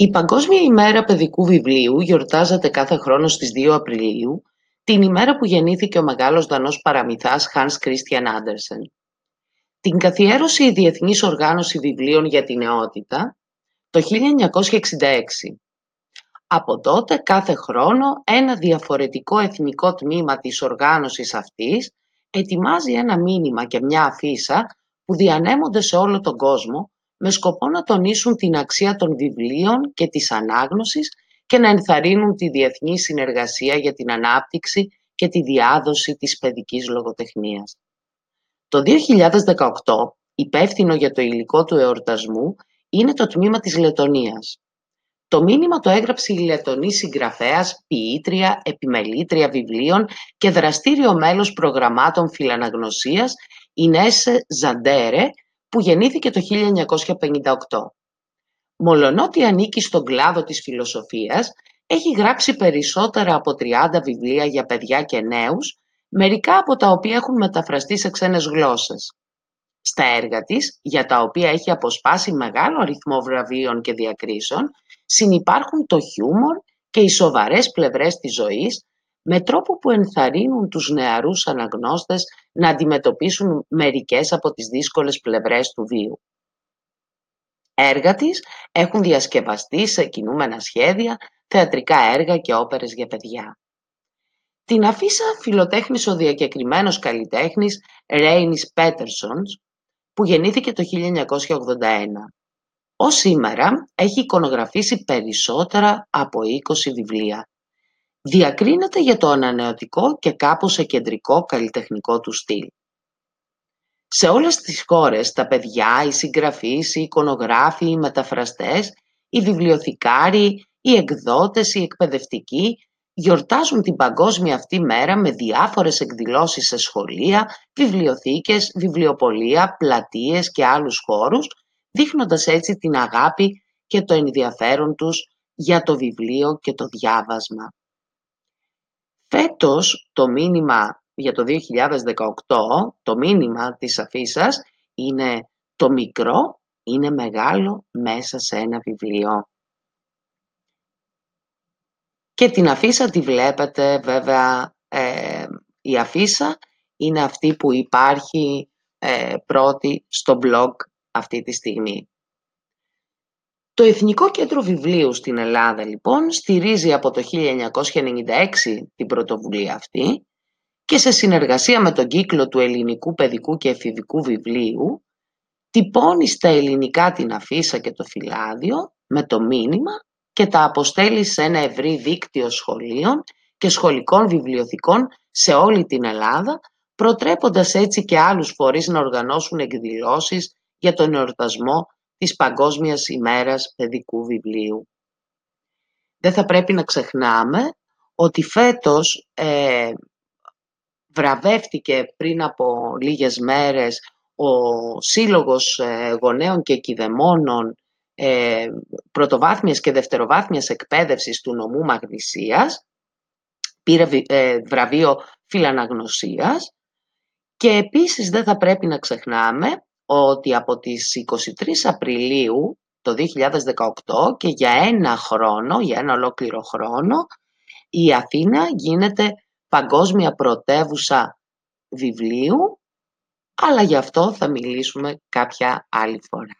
Η Παγκόσμια ημέρα παιδικού βιβλίου γιορτάζεται κάθε χρόνο στις 2 Απριλίου, την ημέρα που γεννήθηκε ο μεγάλος δανός παραμυθάς Hans Christian Andersen. Την καθιέρωσε η Διεθνής Οργάνωση Βιβλίων για την Νεότητα το 1966. Από τότε κάθε χρόνο ένα διαφορετικό εθνικό τμήμα της οργάνωσης αυτής ετοιμάζει ένα μήνυμα και μια αφίσα που διανέμονται σε όλο τον κόσμο με σκοπό να τονίσουν την αξία των βιβλίων και της ανάγνωσης και να ενθαρρύνουν τη διεθνή συνεργασία για την ανάπτυξη και τη διάδοση της παιδικής λογοτεχνίας. Το 2018, υπεύθυνο για το υλικό του εορτασμού, είναι το τμήμα της Λετωνίας. Το μήνυμα το έγραψε η Λετωνή συγγραφέας, ποιήτρια, επιμελήτρια βιβλίων και δραστήριο μέλος προγραμμάτων φιλαναγνωσίας Ινέσε Ζαντέρε, που γεννήθηκε το 1958. Μολονότι ανήκει στον κλάδο της φιλοσοφίας, έχει γράψει περισσότερα από 30 βιβλία για παιδιά και νέους, μερικά από τα οποία έχουν μεταφραστεί σε ξένες γλώσσες. Στα έργα της, για τα οποία έχει αποσπάσει μεγάλο αριθμό βραβείων και διακρίσεων, συνυπάρχουν το χιούμορ και οι σοβαρές πλευρές της ζωής, με τρόπο που ενθαρρύνουν τους νεαρούς αναγνώστες να αντιμετωπίσουν μερικές από τις δύσκολες πλευρές του βίου. Έργα της έχουν διασκευαστεί σε κινούμενα σχέδια, θεατρικά έργα και όπερες για παιδιά. Την αφίσα φιλοτέχνησε ο διακεκριμένος καλλιτέχνης Ρέινις Πέτερσονς, που γεννήθηκε το 1981. Ως σήμερα έχει εικονογραφήσει περισσότερα από 20 βιβλία Διακρίνεται για το ανανεωτικό και κάπως εκεντρικό καλλιτεχνικό του στυλ. Σε όλες τις χώρες τα παιδιά, οι συγγραφείς, οι εικονογράφοι, οι μεταφραστές, οι βιβλιοθηκάροι, οι εκδότες, οι εκπαιδευτικοί γιορτάζουν την παγκόσμια αυτή μέρα με διάφορες εκδηλώσεις σε σχολεία, βιβλιοθήκες, βιβλιοπολία, πλατείες και άλλους χώρους, δείχνοντας έτσι την αγάπη και το ενδιαφέρον τους για το βιβλίο και το διάβασμα. Φέτος το μήνυμα για το 2018, το μήνυμα της αφίσας είναι «Το μικρό είναι μεγάλο μέσα σε ένα βιβλίο». Και την αφίσα τη βλέπετε βέβαια, ε, η αφίσα είναι αυτή που υπάρχει ε, πρώτη στο blog αυτή τη στιγμή. Το Εθνικό Κέντρο Βιβλίου στην Ελλάδα λοιπόν στηρίζει από το 1996 την πρωτοβουλία αυτή και σε συνεργασία με τον κύκλο του ελληνικού παιδικού και εφηβικού βιβλίου τυπώνει στα ελληνικά την αφίσα και το φυλάδιο με το μήνυμα και τα αποστέλει σε ένα ευρύ δίκτυο σχολείων και σχολικών βιβλιοθηκών σε όλη την Ελλάδα, προτρέποντας έτσι και άλλους φορείς να οργανώσουν εκδηλώσεις για τον εορτασμό της Παγκόσμιας ημέρας παιδικού βιβλίου. Δεν θα πρέπει να ξεχνάμε ότι φέτος ε, βραβεύτηκε πριν από λίγες μέρες ο Σύλλογος ε, Γονέων και Κηδεμόνων ε, πρωτοβάθμιας και δευτεροβάθμιας εκπαίδευσης του νομού Μαγνησίας, πήρε ε, βραβείο φιλαναγνωσίας και επίσης δεν θα πρέπει να ξεχνάμε ότι από τις 23 Απριλίου το 2018 και για ένα χρόνο, για ένα ολόκληρο χρόνο, η Αθήνα γίνεται παγκόσμια πρωτεύουσα βιβλίου, αλλά γι' αυτό θα μιλήσουμε κάποια άλλη φορά.